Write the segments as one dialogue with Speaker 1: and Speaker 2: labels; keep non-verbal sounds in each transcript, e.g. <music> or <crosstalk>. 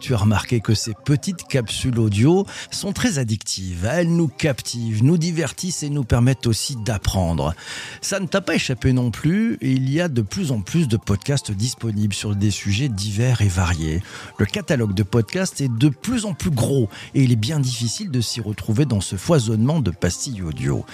Speaker 1: tu as remarqué que ces petites capsules audio sont très addictives. Elles nous captivent, nous divertissent et nous permettent aussi d'apprendre. Ça ne t'a pas échappé non plus, il y a de plus en plus de podcasts disponibles sur des sujets divers et variés. Le catalogue de podcasts est de plus en plus gros et il est bien difficile de s'y retrouver dans ce foisonnement de pastilles audio.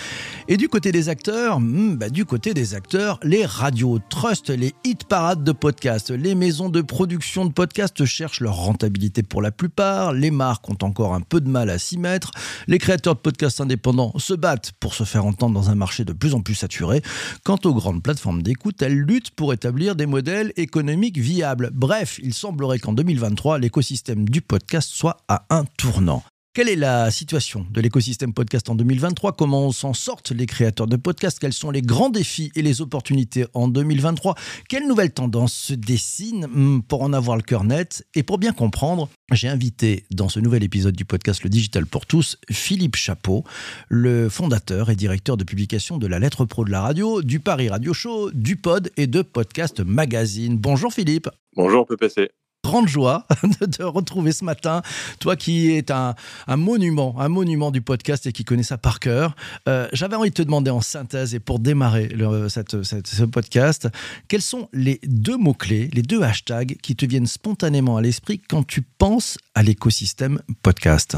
Speaker 1: Et du côté des acteurs, hmm, bah, du côté des acteurs, les radios trust les hit parades de podcasts, les maisons de production de podcasts cherchent leur rentabilité pour la plupart, les marques ont encore un peu de mal à s'y mettre, les créateurs de podcasts indépendants se battent pour se faire entendre dans un marché de plus en plus saturé. Quant aux grandes plateformes d'écoute, elles luttent pour établir des modèles économiques viables. Bref, il semblerait qu'en 2023, l'écosystème du podcast soit à un tournant. Quelle est la situation de l'écosystème podcast en 2023 Comment s'en sortent les créateurs de podcasts? Quels sont les grands défis et les opportunités en 2023 Quelles nouvelles tendances se dessinent hmm, Pour en avoir le cœur net? Et pour bien comprendre, j'ai invité dans ce nouvel épisode du podcast Le Digital pour tous Philippe Chapeau, le fondateur et directeur de publication de la Lettre Pro de la radio, du Paris Radio Show, du Pod et de Podcast Magazine. Bonjour Philippe.
Speaker 2: Bonjour PPC
Speaker 1: grande joie <laughs> de te retrouver ce matin. Toi qui es un, monument, un monument du podcast et qui connais ça par cœur. Euh, j'avais envie de te demander en synthèse et pour démarrer ce podcast, quels sont les deux mots-clés, les deux hashtags qui te viennent spontanément à l'esprit quand tu penses à l'écosystème podcast?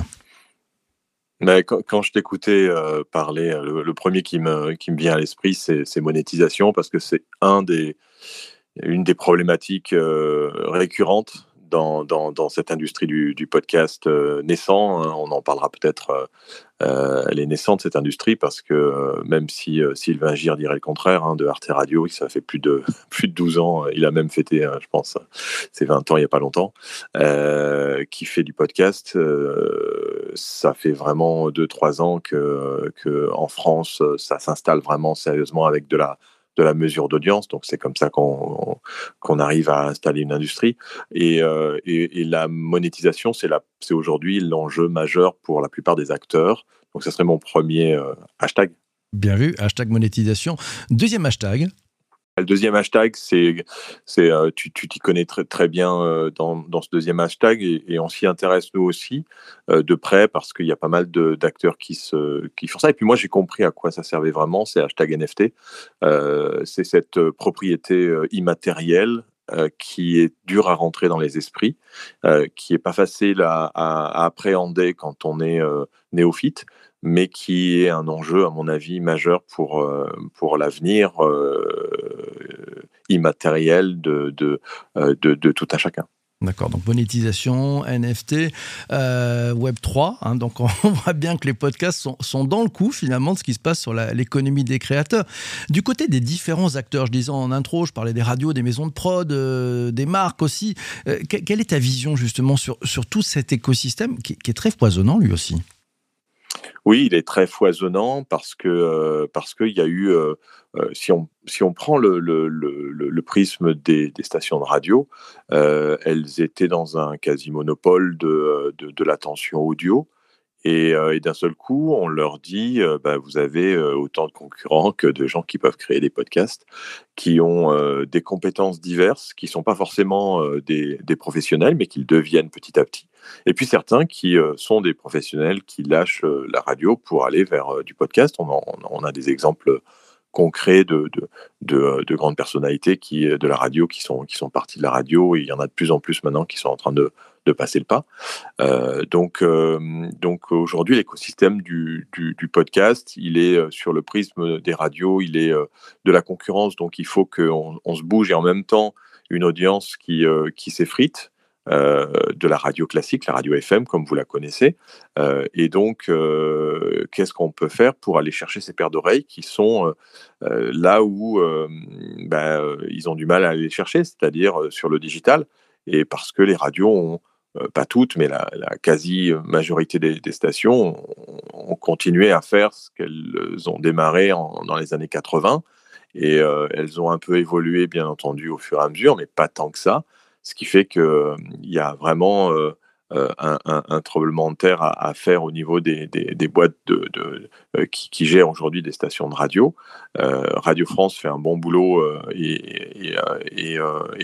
Speaker 2: Mais quand, je t'écoutais euh, parler, le, premier qui me, qui me vient à l'esprit, c'est monétisation, parce que c'est un des, une des problématiques euh, récurrentes dans, dans, cette industrie du, podcast euh, naissant. Hein. on en parlera peut-être. Euh, elle est naissante cette industrie parce que même si Sylvain Gir dirait le contraire hein, de Arte Radio, ça fait plus de <laughs> plus de 12 ans. Il a même fêté, je pense, ses 20 ans il y a pas longtemps. qui fait du podcast. ça fait vraiment 2-3 ans que, que en France ça s'installe vraiment sérieusement avec de la de la mesure d'audience. Donc c'est comme ça qu'on arrive à installer une industrie. Euh, et, et, la monétisation, c'est aujourd'hui l'enjeu majeur pour la plupart des acteurs. Donc ce serait mon premier euh, hashtag.
Speaker 1: Bien vu, hashtag monétisation. Deuxième hashtag
Speaker 2: le deuxième hashtag, c'est, c'est euh, tu, t'y connais très, très bien euh, dans, dans, ce deuxième hashtag et, on s'y intéresse nous aussi euh, de près parce qu'il y a pas mal de, d'acteurs qui, se, qui font ça. Et puis moi, j'ai compris à quoi ça servait vraiment, c'est hashtag NFT. c'est cette propriété immatérielle qui est dure à rentrer dans les esprits, qui est pas facile à, appréhender quand on est néophyte, mais qui est un enjeu, à mon avis, majeur pour, pour l'avenir immatériel de, euh, de, de tout un chacun.
Speaker 1: D'accord, donc monétisation, NFT, euh, Web3. Hein, donc on <laughs> voit bien que les podcasts sont, sont, dans le coup finalement de ce qui se passe sur l'économie des créateurs. Du côté des différents acteurs, je disais en intro, je parlais des radios, des maisons de prod, euh, des marques aussi. quelle est ta vision justement sur, sur tout cet écosystème qui est très foisonnant lui aussi?
Speaker 2: Oui, il est très foisonnant parce que parce qu'il y a eu, si on si on prend le, le, prisme des, stations de radio, elles étaient dans un quasi monopole de, de l'attention audio. Et, et d'un seul coup, on leur dit, bah, vous avez autant de concurrents que de gens qui peuvent créer des podcasts, qui ont des compétences diverses, qui sont pas forcément des, professionnels, mais qui deviennent petit à petit. Et puis certains qui sont des professionnels qui lâchent la radio pour aller vers du podcast. On, a des exemples concrets de, de, de, de, grandes personnalités de la radio qui sont, partis de la radio. Et il y en a de plus en plus maintenant qui sont en train de, de passer le pas. Euh, donc, euh, donc aujourd'hui, l'écosystème du, du, podcast, il est euh, sur le prisme des radios, il est de la concurrence, donc il faut qu'on on se bouge et en même temps une audience qui, qui s'effrite. De la radio classique, la radio FM, comme vous la connaissez. Et donc, qu'est-ce qu'on peut faire pour aller chercher ces paires d'oreilles qui sont là où ben, ils ont du mal à aller chercher, c'est-à-dire sur le digital, et parce que les radios ont pas toutes, mais la, quasi-majorité des, stations ont, continué à faire ce qu'elles ont démarré dans les années 80. Et elles ont un peu évolué, bien entendu, au fur et à mesure, mais pas tant que ça. Ce qui fait qu'il y a vraiment un, un, tremblement de terre à, faire au niveau des, des, boîtes de, de qui, gèrent aujourd'hui des stations de radio. radio France fait un bon boulot et,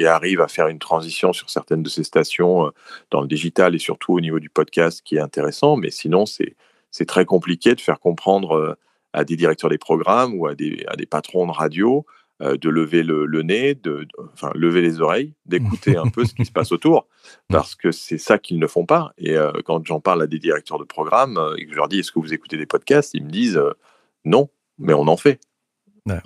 Speaker 2: arrive à faire une transition sur certaines de ces stations dans le digital et surtout au niveau du podcast qui est intéressant. Mais sinon, c'est très compliqué de faire comprendre à des directeurs des programmes ou à des, à des patrons de radio euh, de lever le, nez, de, enfin lever les oreilles, d'écouter un peu ce qui se passe autour, <laughs> parce que c'est ça qu'ils ne font pas. Et euh, quand j'en parle à des directeurs de programmes euh, et que je leur dis est-ce que vous écoutez des podcasts, ils me disent non, mais on en fait.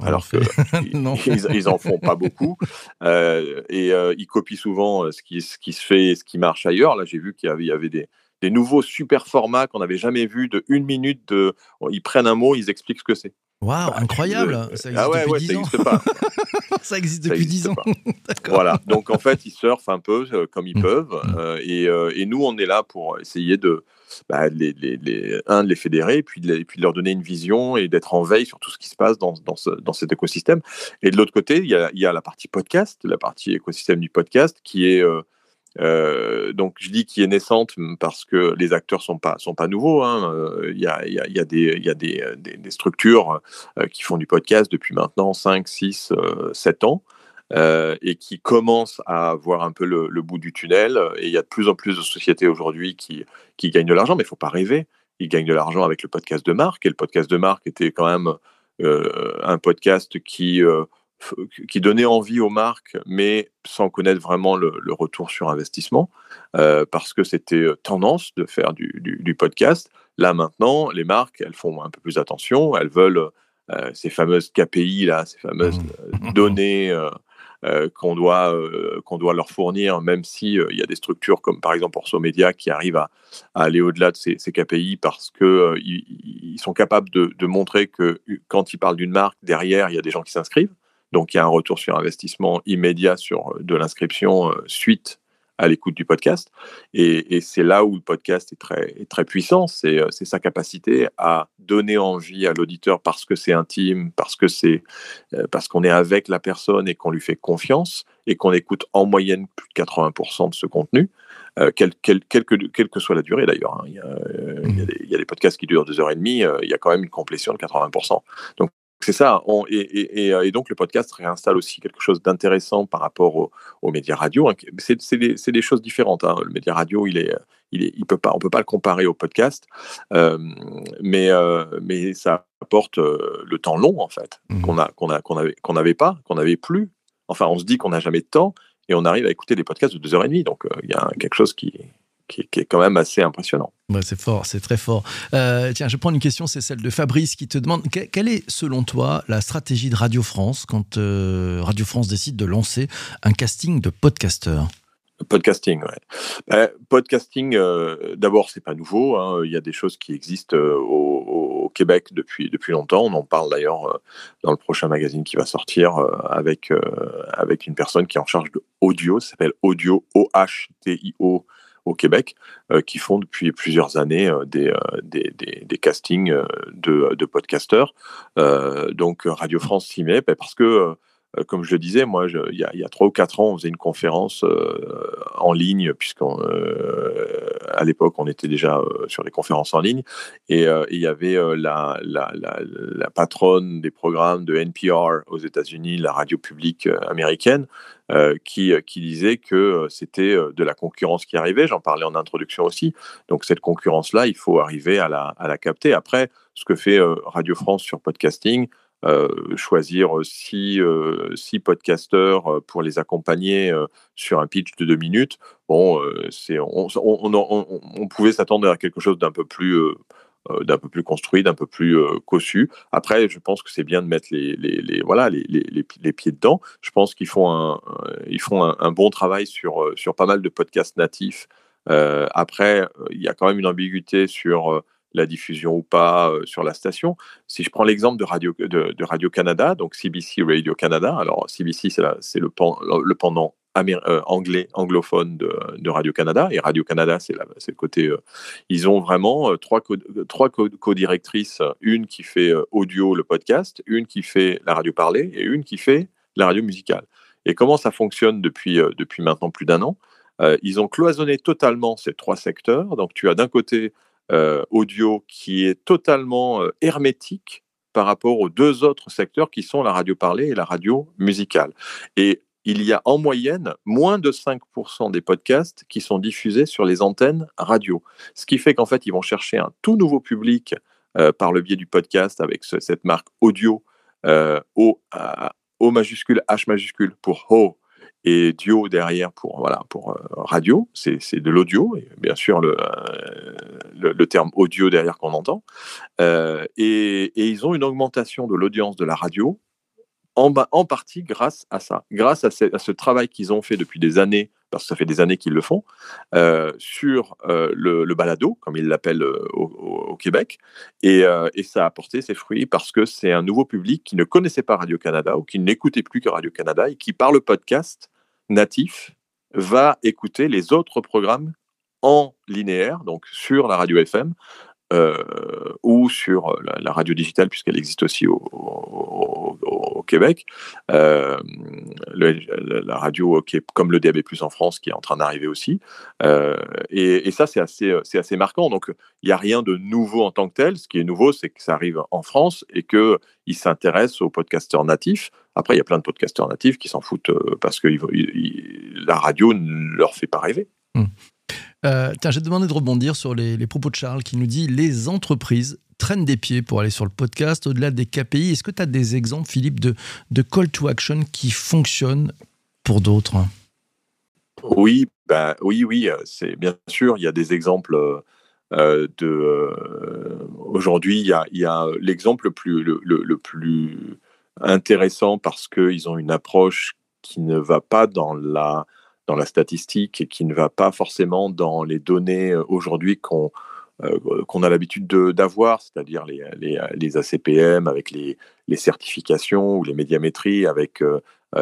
Speaker 2: Alors qu'ils <laughs> ils, en font pas beaucoup et ils copient souvent ce qui, ce qui se fait et ce qui marche ailleurs. Là, j'ai vu qu'il y avait, y avait des, des nouveaux super formats qu'on n'avait jamais vus de une minute. De, ils prennent un mot, ils expliquent ce que c'est.
Speaker 1: Waouh, incroyable Ça existe
Speaker 2: ah ouais,
Speaker 1: depuis
Speaker 2: ouais,
Speaker 1: 10
Speaker 2: ça
Speaker 1: ans.
Speaker 2: existe pas. <laughs>
Speaker 1: ça existe depuis 10 ans. <laughs>
Speaker 2: voilà, donc en fait, ils surfent un peu euh, comme ils
Speaker 1: mmh.
Speaker 2: peuvent.
Speaker 1: Mmh.
Speaker 2: Euh, et, euh, et, nous, on est là pour essayer de, bah, les, les, les, un, de les fédérer, et puis de, et puis de leur donner une vision et d'être en veille sur tout ce qui se passe dans, dans, ce, dans cet écosystème. Et de l'autre côté, il y, a, il y, a, la partie podcast, la partie écosystème du podcast, qui est euh, donc je dis qui est naissante parce que les acteurs sont pas sont pas nouveaux. Hein. Euh, il y, a, y, y, a, des y a des, des, des structures euh, qui font du podcast depuis maintenant 5, 6, 7 ans. Euh, et qui commencent à voir un peu le, bout du tunnel. Et il y a de plus en plus de sociétés aujourd'hui qui, qui gagnent de l'argent, mais il faut pas rêver. Ils gagnent de l'argent avec le podcast de marque. Et le podcast de marque était quand même euh, un podcast qui qui donnait envie aux marques, mais sans connaître vraiment le, retour sur investissement, euh, parce que c'était euh, tendance de faire du, du, podcast. Là maintenant, les marques, elles font un peu plus attention, elles veulent euh, ces fameuses KPI là, ces fameuses mmh. données qu'on doit qu'on doit leur fournir, même si il y a des structures comme par exemple Orso Media qui arrivent à, aller au-delà de ces, ces, KPI parce que ils, sont capables de, de montrer que quand ils parlent d'une marque, derrière il y a des gens qui s'inscrivent. Donc il y a un retour sur investissement immédiat sur euh, de l'inscription euh, suite à l'écoute du podcast. Et, c'est là où le podcast est très, très puissant, euh, c'est sa capacité à donner envie à l'auditeur parce que c'est intime, parce que c'est parce qu'on est avec la personne et qu'on lui fait confiance et qu'on écoute en moyenne plus de 80% de ce contenu. quelle, que, soit la durée d'ailleurs. Hein. Il, il, y a des podcasts qui durent deux heures et demie, il y a quand même une complétion de 80%. Donc c'est ça. On, et, et, euh, et, donc, le podcast réinstalle aussi quelque chose d'intéressant par rapport aux médias radio. Hein. C'est des, des, choses différentes. Hein. Le média radio, il est, il est, il peut pas, on peut pas le comparer au podcast, euh, mais, euh, mais ça apporte euh, le temps long en fait mmh qu'on a, qu'on a, qu'on avait, qu'on n'avait pas, qu'on n'avait plus. Enfin, on se dit qu'on n'a jamais de temps et on arrive à écouter des podcasts de deux heures et demie. Donc, il y a quelque chose qui, qui, est quand même assez impressionnant.
Speaker 1: c'est fort, c'est très fort. Euh, tiens, je prends une question, c'est celle de Fabrice qui te demande quelle est, selon toi, la stratégie de Radio France quand euh, Radio France décide de lancer un casting de podcasteurs
Speaker 2: Podcasting, ouais. Ben, podcasting, euh, d'abord, c'est pas nouveau. Hein. Il y a des choses qui existent au, Québec depuis, depuis longtemps. On en parle d'ailleurs dans le prochain magazine qui va sortir avec, avec une personne qui est en charge de audio. Ça s'appelle Audio, O-H-T-I-O au Québec euh, qui font depuis plusieurs années euh, des, euh, des, castings de, de donc Radio France s'y met ben, parce que comme je le disais, moi, il y, a trois ou quatre ans, on faisait une conférence euh, en ligne, puisqu'à euh, l'époque, on était déjà euh, sur les conférences en ligne, et il y avait la, patronne des programmes de NPR aux États-Unis, la radio publique américaine, euh, qui, euh, disait que euh, c'était de la concurrence qui arrivait. J'en parlais en introduction aussi. Donc cette concurrence-là, il faut arriver à la, capter. Après, ce que fait Radio France sur podcasting, choisir six, six podcasteurs pour les accompagner sur un pitch de deux minutes, bon, on, pouvait s'attendre à quelque chose d'un peu plus euh, d'un peu plus construit, d'un peu plus euh, cossu. Après, je pense que c'est bien de mettre les, voilà, les, les, pieds dedans. Je pense qu'ils font, un, ils font un, bon travail sur, euh, sur pas mal de podcasts natifs. après, il y a quand même une ambiguïté sur la diffusion ou pas sur la station. Si je prends l'exemple de Radio, Canada, donc CBC Radio Canada, alors CBC c'est le, le pendant euh, anglais, anglophone de, Radio-Canada. Et Radio-Canada, c'est le côté. Euh, ils ont vraiment euh, trois, co trois co-directrices, une qui fait audio, le podcast, une qui fait la radio parlée et une qui fait la radio musicale. Et comment ça fonctionne depuis, depuis maintenant plus d'un an? Ils ont cloisonné totalement ces trois secteurs. Donc tu as d'un côté audio qui est totalement hermétique par rapport aux deux autres secteurs qui sont la radio parlée et la radio musicale. Et il y a en moyenne moins de 5% des podcasts qui sont diffusés sur les antennes radio. Ce qui fait qu'en fait, ils vont chercher un tout nouveau public euh, par le biais du podcast avec cette marque audio euh, o, majuscule, H majuscule pour Ho et Dio derrière pour, voilà, pour euh, radio. C'est de l'audio, bien sûr le, le, terme audio derrière qu'on entend. Et, et ils ont une augmentation de l'audience de la radio en, en, partie grâce à ça, grâce à ce, travail qu'ils ont fait depuis des années, parce que ça fait des années qu'ils le font, euh, sur euh, le, balado, comme ils l'appellent euh, au, Québec. Et, et, ça a apporté ses fruits parce que c'est un nouveau public qui ne connaissait pas Radio-Canada ou qui n'écoutait plus que Radio-Canada et qui, par le podcast natif, va écouter les autres programmes en linéaire, donc sur la radio FM, euh, ou sur la, radio digitale, puisqu'elle existe aussi au, Québec. Euh, la radio qui est comme le DAB+, en France, qui est en train d'arriver aussi. Euh, et, ça, c'est assez, assez marquant. Donc, il n'y a rien de nouveau en tant que tel. Ce qui est nouveau, c'est que ça arrive en France et qu'ils s'intéressent aux podcasteurs natifs. Après, il y a plein de podcasteurs natifs qui s'en foutent parce que la radio ne leur fait pas rêver. Mmh.
Speaker 1: Euh, j'ai demandé de rebondir sur les, propos de Charles qui nous dit les entreprises traînent des pieds pour aller sur le podcast au-delà des KPI. Est-ce que tu as des exemples, Philippe, de, call to action qui fonctionnent pour d'autres?
Speaker 2: Oui, ben, oui, oui. C'est bien sûr. Il y a des exemples. Euh, de euh, aujourd'hui, il y a, l'exemple le plus, le plus intéressant parce qu'ils ont une approche qui ne va pas dans la dans la statistique et qui ne va pas forcément dans les données euh, aujourd'hui qu'on euh, qu'on a l'habitude d'avoir, c'est-à-dire les, les, les, ACPM avec les, les, certifications ou les médiamétries avec euh,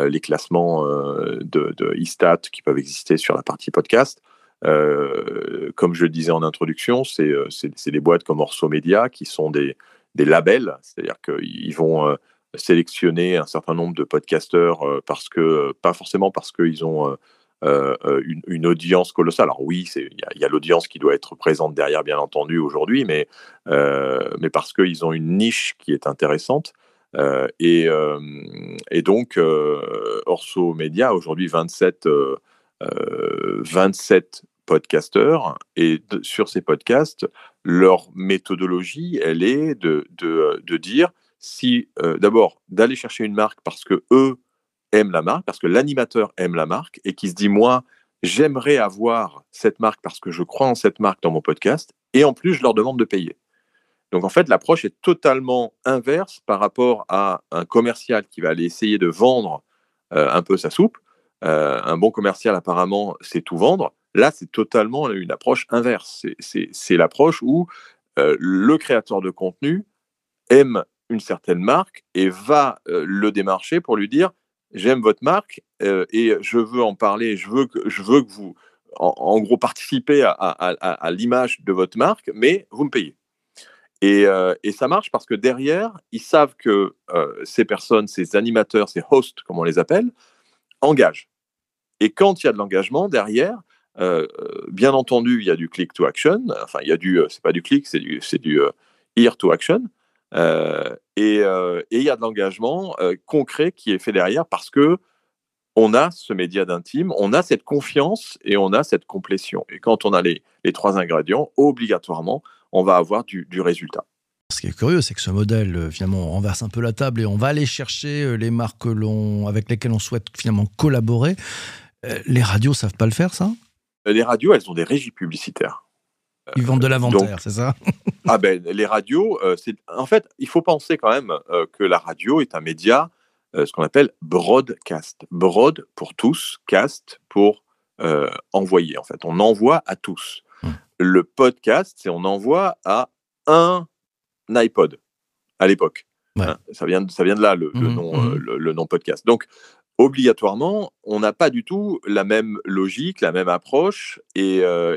Speaker 2: les classements de, ISTAT qui peuvent exister sur la partie podcast. comme je le disais en introduction, c'est des boîtes comme Orso Media qui sont des, des labels, c'est-à-dire qu'ils vont sélectionner un certain nombre de podcasteurs parce que, pas forcément parce qu'ils ont euh, euh, une, audience colossale. Alors oui, il y a, l'audience qui doit être présente derrière, bien entendu, aujourd'hui, mais, euh, mais parce qu'ils ont une niche qui est intéressante. et, donc, Orso Media, aujourd'hui, 27, 27 podcasteurs, et sur ces podcasts, leur méthodologie, elle est de, de, de dire si, d'abord, d'aller chercher une marque parce que eux, aime la marque, parce que l'animateur aime la marque et qui se dit, moi, j'aimerais avoir cette marque parce que je crois en cette marque dans mon podcast, et en plus, je leur demande de payer. Donc en fait, l'approche est totalement inverse par rapport à un commercial qui va aller essayer de vendre euh, un peu sa soupe. Euh, un bon commercial, apparemment, c'est tout vendre. Là, c'est totalement une approche inverse. C'est l'approche où euh, le créateur de contenu aime une certaine marque et va le démarcher pour lui dire j'aime votre marque euh, et je veux en parler, je veux que, je veux que vous, en, gros, participez à, l'image de votre marque, mais vous me payez. Et, euh, ça marche parce que derrière, ils savent que euh, ces personnes, ces animateurs, ces hosts, comme on les appelle, engagent. Et quand il y a de l'engagement derrière, bien entendu, il y a du click to action. Enfin, il y a du, c'est pas du click, c'est du, c'est du ear to action. Euh, euh, et il y a de l'engagement euh, concret qui est fait derrière parce que on a ce média d'intime, on a cette confiance et on a cette complétion. Et quand on a les, les trois ingrédients, obligatoirement, on va avoir du, du, résultat.
Speaker 1: Ce qui est curieux, c'est que ce modèle, finalement, on renverse un peu la table et on va aller chercher les marques avec lesquelles on souhaite finalement collaborer. Les radios savent pas le faire, ça?
Speaker 2: Les radios, elles ont des régies publicitaires.
Speaker 1: Ils vendent de l'inventaire, c'est ça?
Speaker 2: Ah ben, les radios, euh, c'est en fait, il faut penser quand même euh, que la radio est un média, euh, ce qu'on appelle broadcast. Broad pour tous, cast pour envoyer. En fait, on envoie à tous. Hum. Le podcast, c'est on envoie à un iPod à l'époque. Hein, ça, vient, ça vient de là, le, le hum, nom, hum. le, nom podcast. Donc, obligatoirement, on n'a pas du tout la même logique, la même approche, et, euh,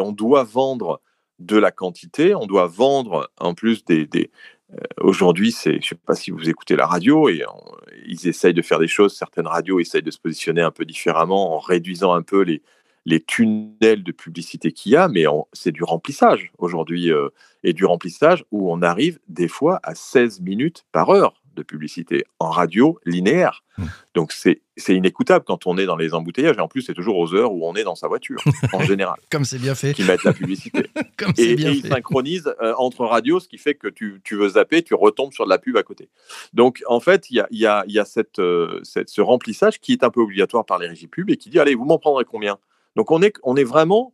Speaker 2: on doit vendre de la quantité, on doit vendre en plus des... Euh, aujourd'hui, c'est, je ne sais pas si vous écoutez la radio, et ils essayent de faire des choses, certaines radios essayent de se positionner un peu différemment en réduisant un peu les, les tunnels de publicité qu'il y a, mais c'est du remplissage aujourd'hui, et du remplissage où on arrive des fois à 16 minutes par heure de publicité en radio linéaire. Mmh. Donc c'est inécoutable quand on est dans les embouteillages. Et en plus, c'est toujours aux heures où on est dans sa voiture, <laughs> en général.
Speaker 1: Comme c'est bien fait.
Speaker 2: Qui mettent la publicité. <laughs>
Speaker 1: Comme
Speaker 2: et,
Speaker 1: bien
Speaker 2: ils synchronisent euh, entre radios, ce qui fait que tu, tu, veux zapper, tu retombes sur de la pub à côté. Donc en fait, il y a, y a, y a cette, euh, cette, ce remplissage qui est un peu obligatoire par les régies pub et qui dit allez, vous m'en prendrez combien? Donc on est, on est vraiment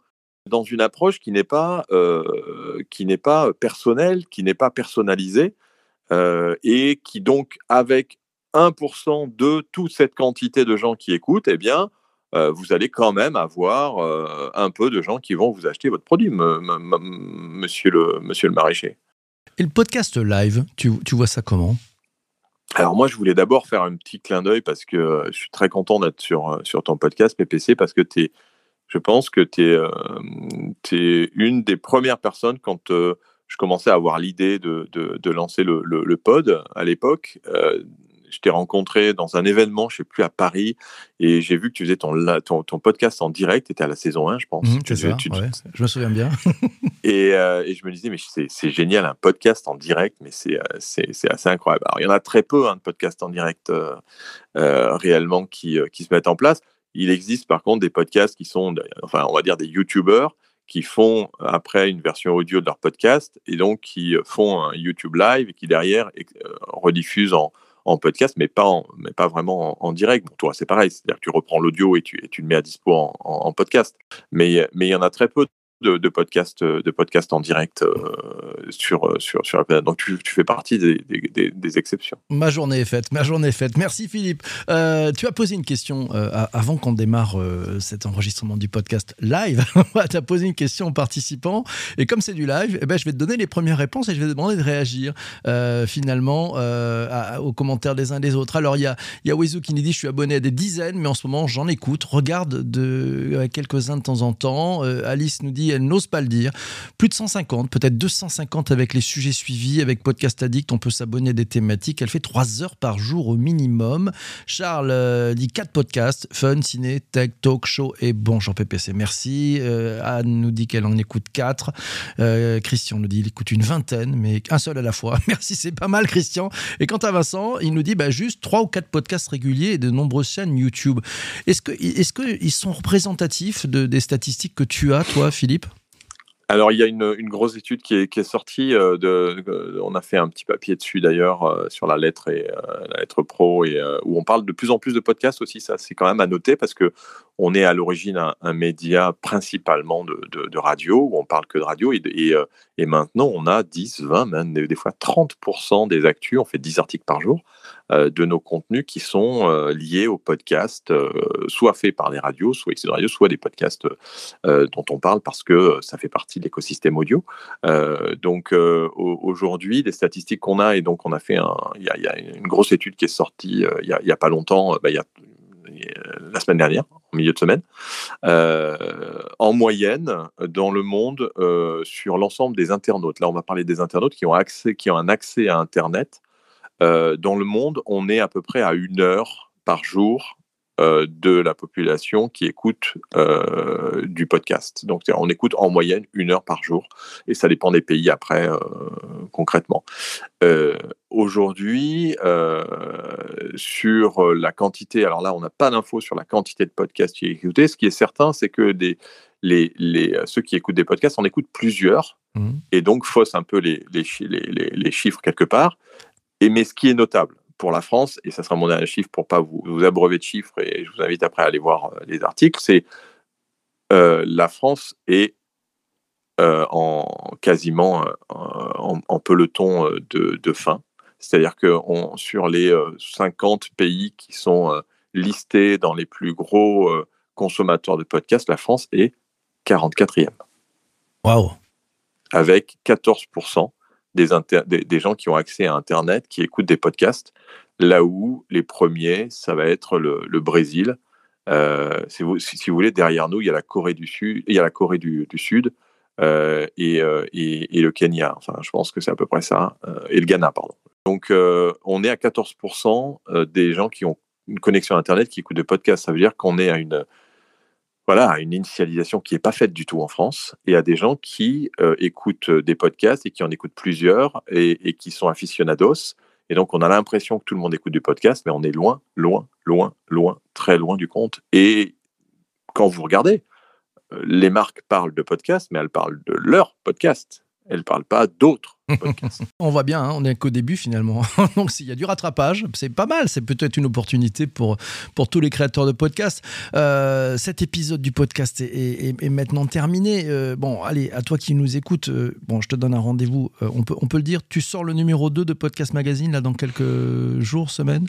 Speaker 2: dans une approche qui n'est pas, euh, qui n'est pas personnelle, qui n'est pas personnalisée, et qui donc, avec 1% de toute cette quantité de gens qui écoutent, eh bien, euh, vous allez quand même avoir euh, un peu de gens qui vont vous acheter votre produit, monsieur, le, monsieur le maraîcher.
Speaker 1: Et le podcast live, tu, tu vois ça comment?
Speaker 2: Alors moi, je voulais d'abord faire un petit clin d'œil parce que je suis très content d'être sur, sur ton podcast PPC parce que es, je pense que tu es, es, une des premières personnes quand je commençais à avoir l'idée de, de, lancer le, le, pod à l'époque. Euh, je t'ai rencontré dans un événement, je ne sais plus, à Paris, et j'ai vu que tu faisais ton, ton, podcast en direct, tu étais à la saison 1, je pense.
Speaker 1: Mmh, c'est ça, je me souviens bien. <laughs>
Speaker 2: et, euh, et, je me disais, mais c'est génial, un podcast en direct, mais c'est euh, assez incroyable. Alors, il y en a très peu hein, de podcasts en direct réellement qui, qui se mettent en place. Il existe par contre des podcasts qui sont, enfin, on va dire des YouTubers qui font après une version audio de leur podcast et donc qui font un YouTube live et qui derrière euh, rediffusent en, podcast, mais pas, mais pas vraiment en, direct. Bon, toi, c'est pareil, c'est-à-dire que tu reprends l'audio et tu, et le mets à dispo en, podcast. Mais il y en a très peu de, podcasts de podcast en direct euh, sur, euh, sur, sur la planète. Donc tu, fais partie des, exceptions.
Speaker 1: Ma journée est faite, ma journée est faite. Merci Philippe. Euh, tu as posé une question avant qu'on démarre cet enregistrement du podcast live. <laughs> tu as posé une question aux participants et comme c'est du live, eh ben, je vais te donner les premières réponses et je vais te demander de réagir finalement aux commentaires des uns des autres. Alors il y a, y a Wezu qui nous dit je suis abonné à des dizaines mais en ce moment j'en écoute. Regarde de, quelques-uns de temps en temps. Alice nous dit elle n'ose pas le dire. Plus de 150, peut-être 250 avec les sujets suivis. Avec Podcast Addict, on peut s'abonner à des thématiques. Elle fait 3 heures par jour au minimum. Charles euh, dit 4 podcasts fun, ciné, tech, talk, show et bonjour PPC. Merci. Euh, Anne nous dit qu'elle en écoute 4. Euh, Christian nous dit qu'il écoute une vingtaine, mais un seul à la fois. <laughs> Merci, c'est pas mal, Christian. Et quant à Vincent, il nous dit bah, juste 3 ou 4 podcasts réguliers et de nombreuses chaînes YouTube. Est-ce qu'ils sont représentatifs de, des statistiques que tu as, toi, Philippe?
Speaker 2: Alors, il y a une, grosse étude qui est, sortie. Euh, de, on a fait un petit papier dessus d'ailleurs euh, sur la lettre et euh, la lettre pro et où on parle de plus en plus de podcasts aussi. Ça, c'est quand même à noter parce que on est à l'origine un, média principalement de, radio où on parle que de radio et, et, maintenant on a 10, 20, même des, fois 30% des actus. On fait 10 articles par jour de nos contenus qui sont liés au podcast, soit faits par les radios, soit ex radio, soit des podcasts dont on parle parce que ça fait partie de l'écosystème audio. Euh, donc euh, aujourd'hui, les statistiques qu'on a, et donc on a fait il y, a une grosse étude qui est sortie euh, il n'y a, pas longtemps, bah, la semaine dernière, milieu de semaine, en moyenne, dans le monde, sur l'ensemble des internautes. Là, on va parler des internautes qui ont, accès, qui ont un accès à Internet. dans le monde, on est à peu près à une heure par jour euh, de la population qui écoute euh, du podcast. Donc, on écoute en moyenne une heure par jour, et ça dépend des pays après, euh, concrètement. Aujourd'hui, sur la quantité, alors là, on n'a pas d'infos sur la quantité de podcasts qui est écouté. Ce qui est certain, c'est que des, les, les, ceux qui écoutent des podcasts en écoutent plusieurs, mmh. et donc faussent un peu les, les, les chiffres quelque part. Et, mais ce qui est notable, pour la France, et ça sera mon dernier chiffre pour pas vous, vous abreuver de chiffres, et je vous invite après à aller voir euh, les articles, c'est euh, la France est euh, en quasiment en, peloton de, de fin. C'est-à-dire que on, sur les 50 pays qui sont listés dans les plus gros consommateurs de podcasts, la France est 44e.
Speaker 1: Waouh
Speaker 2: Avec 14% des, des, gens qui ont accès à Internet, qui écoutent des podcasts, là où les premiers, ça va être le, Brésil. Euh, si, vous, si, vous, voulez, derrière nous, il y a la Corée du Sud, il y a la Corée du, Sud euh, euh, et, et, le Kenya. Enfin, je pense que c'est à peu près ça. et le Ghana, pardon. Donc, on est à 14% des gens qui ont une connexion Internet qui écoutent des podcasts. Ça veut dire qu'on est à une voilà, à une initialisation qui n'est pas faite du tout en France et à des gens qui euh, écoutent des podcasts et qui en écoutent plusieurs et, qui sont aficionados. Et donc, on a l'impression que tout le monde écoute du podcast, mais on est loin, loin, loin, loin, très loin du compte. Et quand vous regardez, euh, les marques parlent de podcast, mais elles parlent de leur podcast elle ne parle pas d'autres <laughs> podcasts.
Speaker 1: on voit bien, hein, on n'est qu'au début finalement. <laughs> Donc s'il y a du rattrapage, c'est pas mal. C'est peut-être une opportunité pour, pour tous les créateurs de podcasts. Euh, cet épisode du podcast est, maintenant terminé. Euh, bon, allez, à toi qui nous écoutes, euh, bon, je te donne un rendez-vous. on, peut, on peut le dire, tu sors le numéro 2 de Podcast Magazine là dans quelques jours, semaines?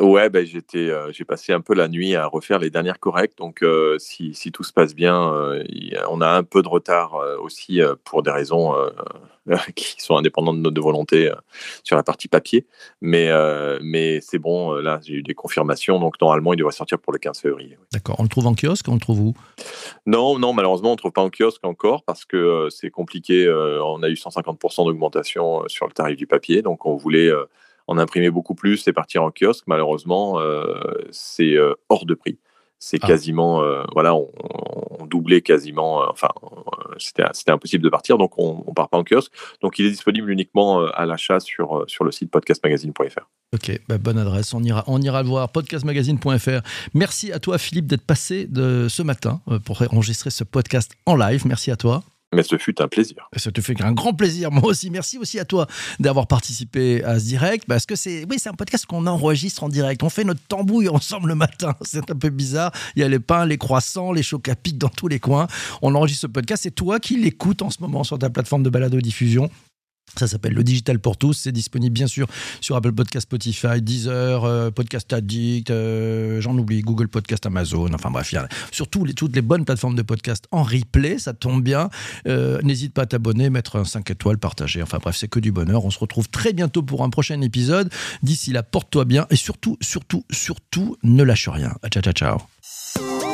Speaker 2: Ouais, ben, j'étais, euh, j'ai passé un peu la nuit à refaire les dernières correctes. Donc, euh, si, si, tout se passe bien, euh, on a un peu de retard aussi pour des raisons <laughs> qui sont indépendantes de notre volonté sur la partie papier. Mais, mais c'est bon, là, j'ai eu des confirmations. Donc, normalement, il devrait sortir pour le 15 février.
Speaker 1: D'accord. On le trouve en kiosque On le trouve où?
Speaker 2: Non, non, malheureusement, on ne trouve pas en kiosque encore parce que c'est compliqué. on a eu 150% d'augmentation sur le tarif du papier. Donc, on voulait en imprimer beaucoup plus et partir en kiosque. Malheureusement, euh, c'est euh, hors de prix. C'est ah. quasiment, euh, voilà, on, doublait quasiment, enfin, c'était impossible de partir, donc on, ne part pas en kiosque. Donc il est disponible uniquement à l'achat sur, sur le site podcastmagazine.fr.
Speaker 1: Ok, bah, bonne adresse, on ira, on ira le voir, podcastmagazine.fr. Merci à toi Philippe d'être passé de ce matin pour enregistrer ce podcast en live. Merci à toi.
Speaker 2: Mais ce fut un plaisir.
Speaker 1: Ça te fait un grand plaisir, moi aussi. Merci aussi à toi d'avoir participé à ce direct, parce que c'est, oui, c'est un podcast qu'on enregistre en direct. On fait notre tambouille ensemble le matin. <laughs> C'est un peu bizarre. Il y a les pains, les croissants, les chocs à dans tous les coins. On enregistre ce podcast. C'est toi qui l'écoutes en ce moment sur ta plateforme de balado diffusion. Ça s'appelle le Digital pour tous. C'est disponible bien sûr sur Apple Podcast, Spotify, Deezer, euh, Podcast Addict, euh, j'en oublie, Google Podcast, Amazon. Enfin bref, y toutes les bonnes plateformes de podcast en replay. Ça tombe bien. Euh, n'hésite pas à t'abonner, mettre un 5 étoiles, partager. Enfin bref, c'est que du bonheur. On se retrouve très bientôt pour un prochain épisode. D'ici là, porte-toi bien et surtout, surtout, surtout, ne lâche rien. Ciao, ciao, ciao.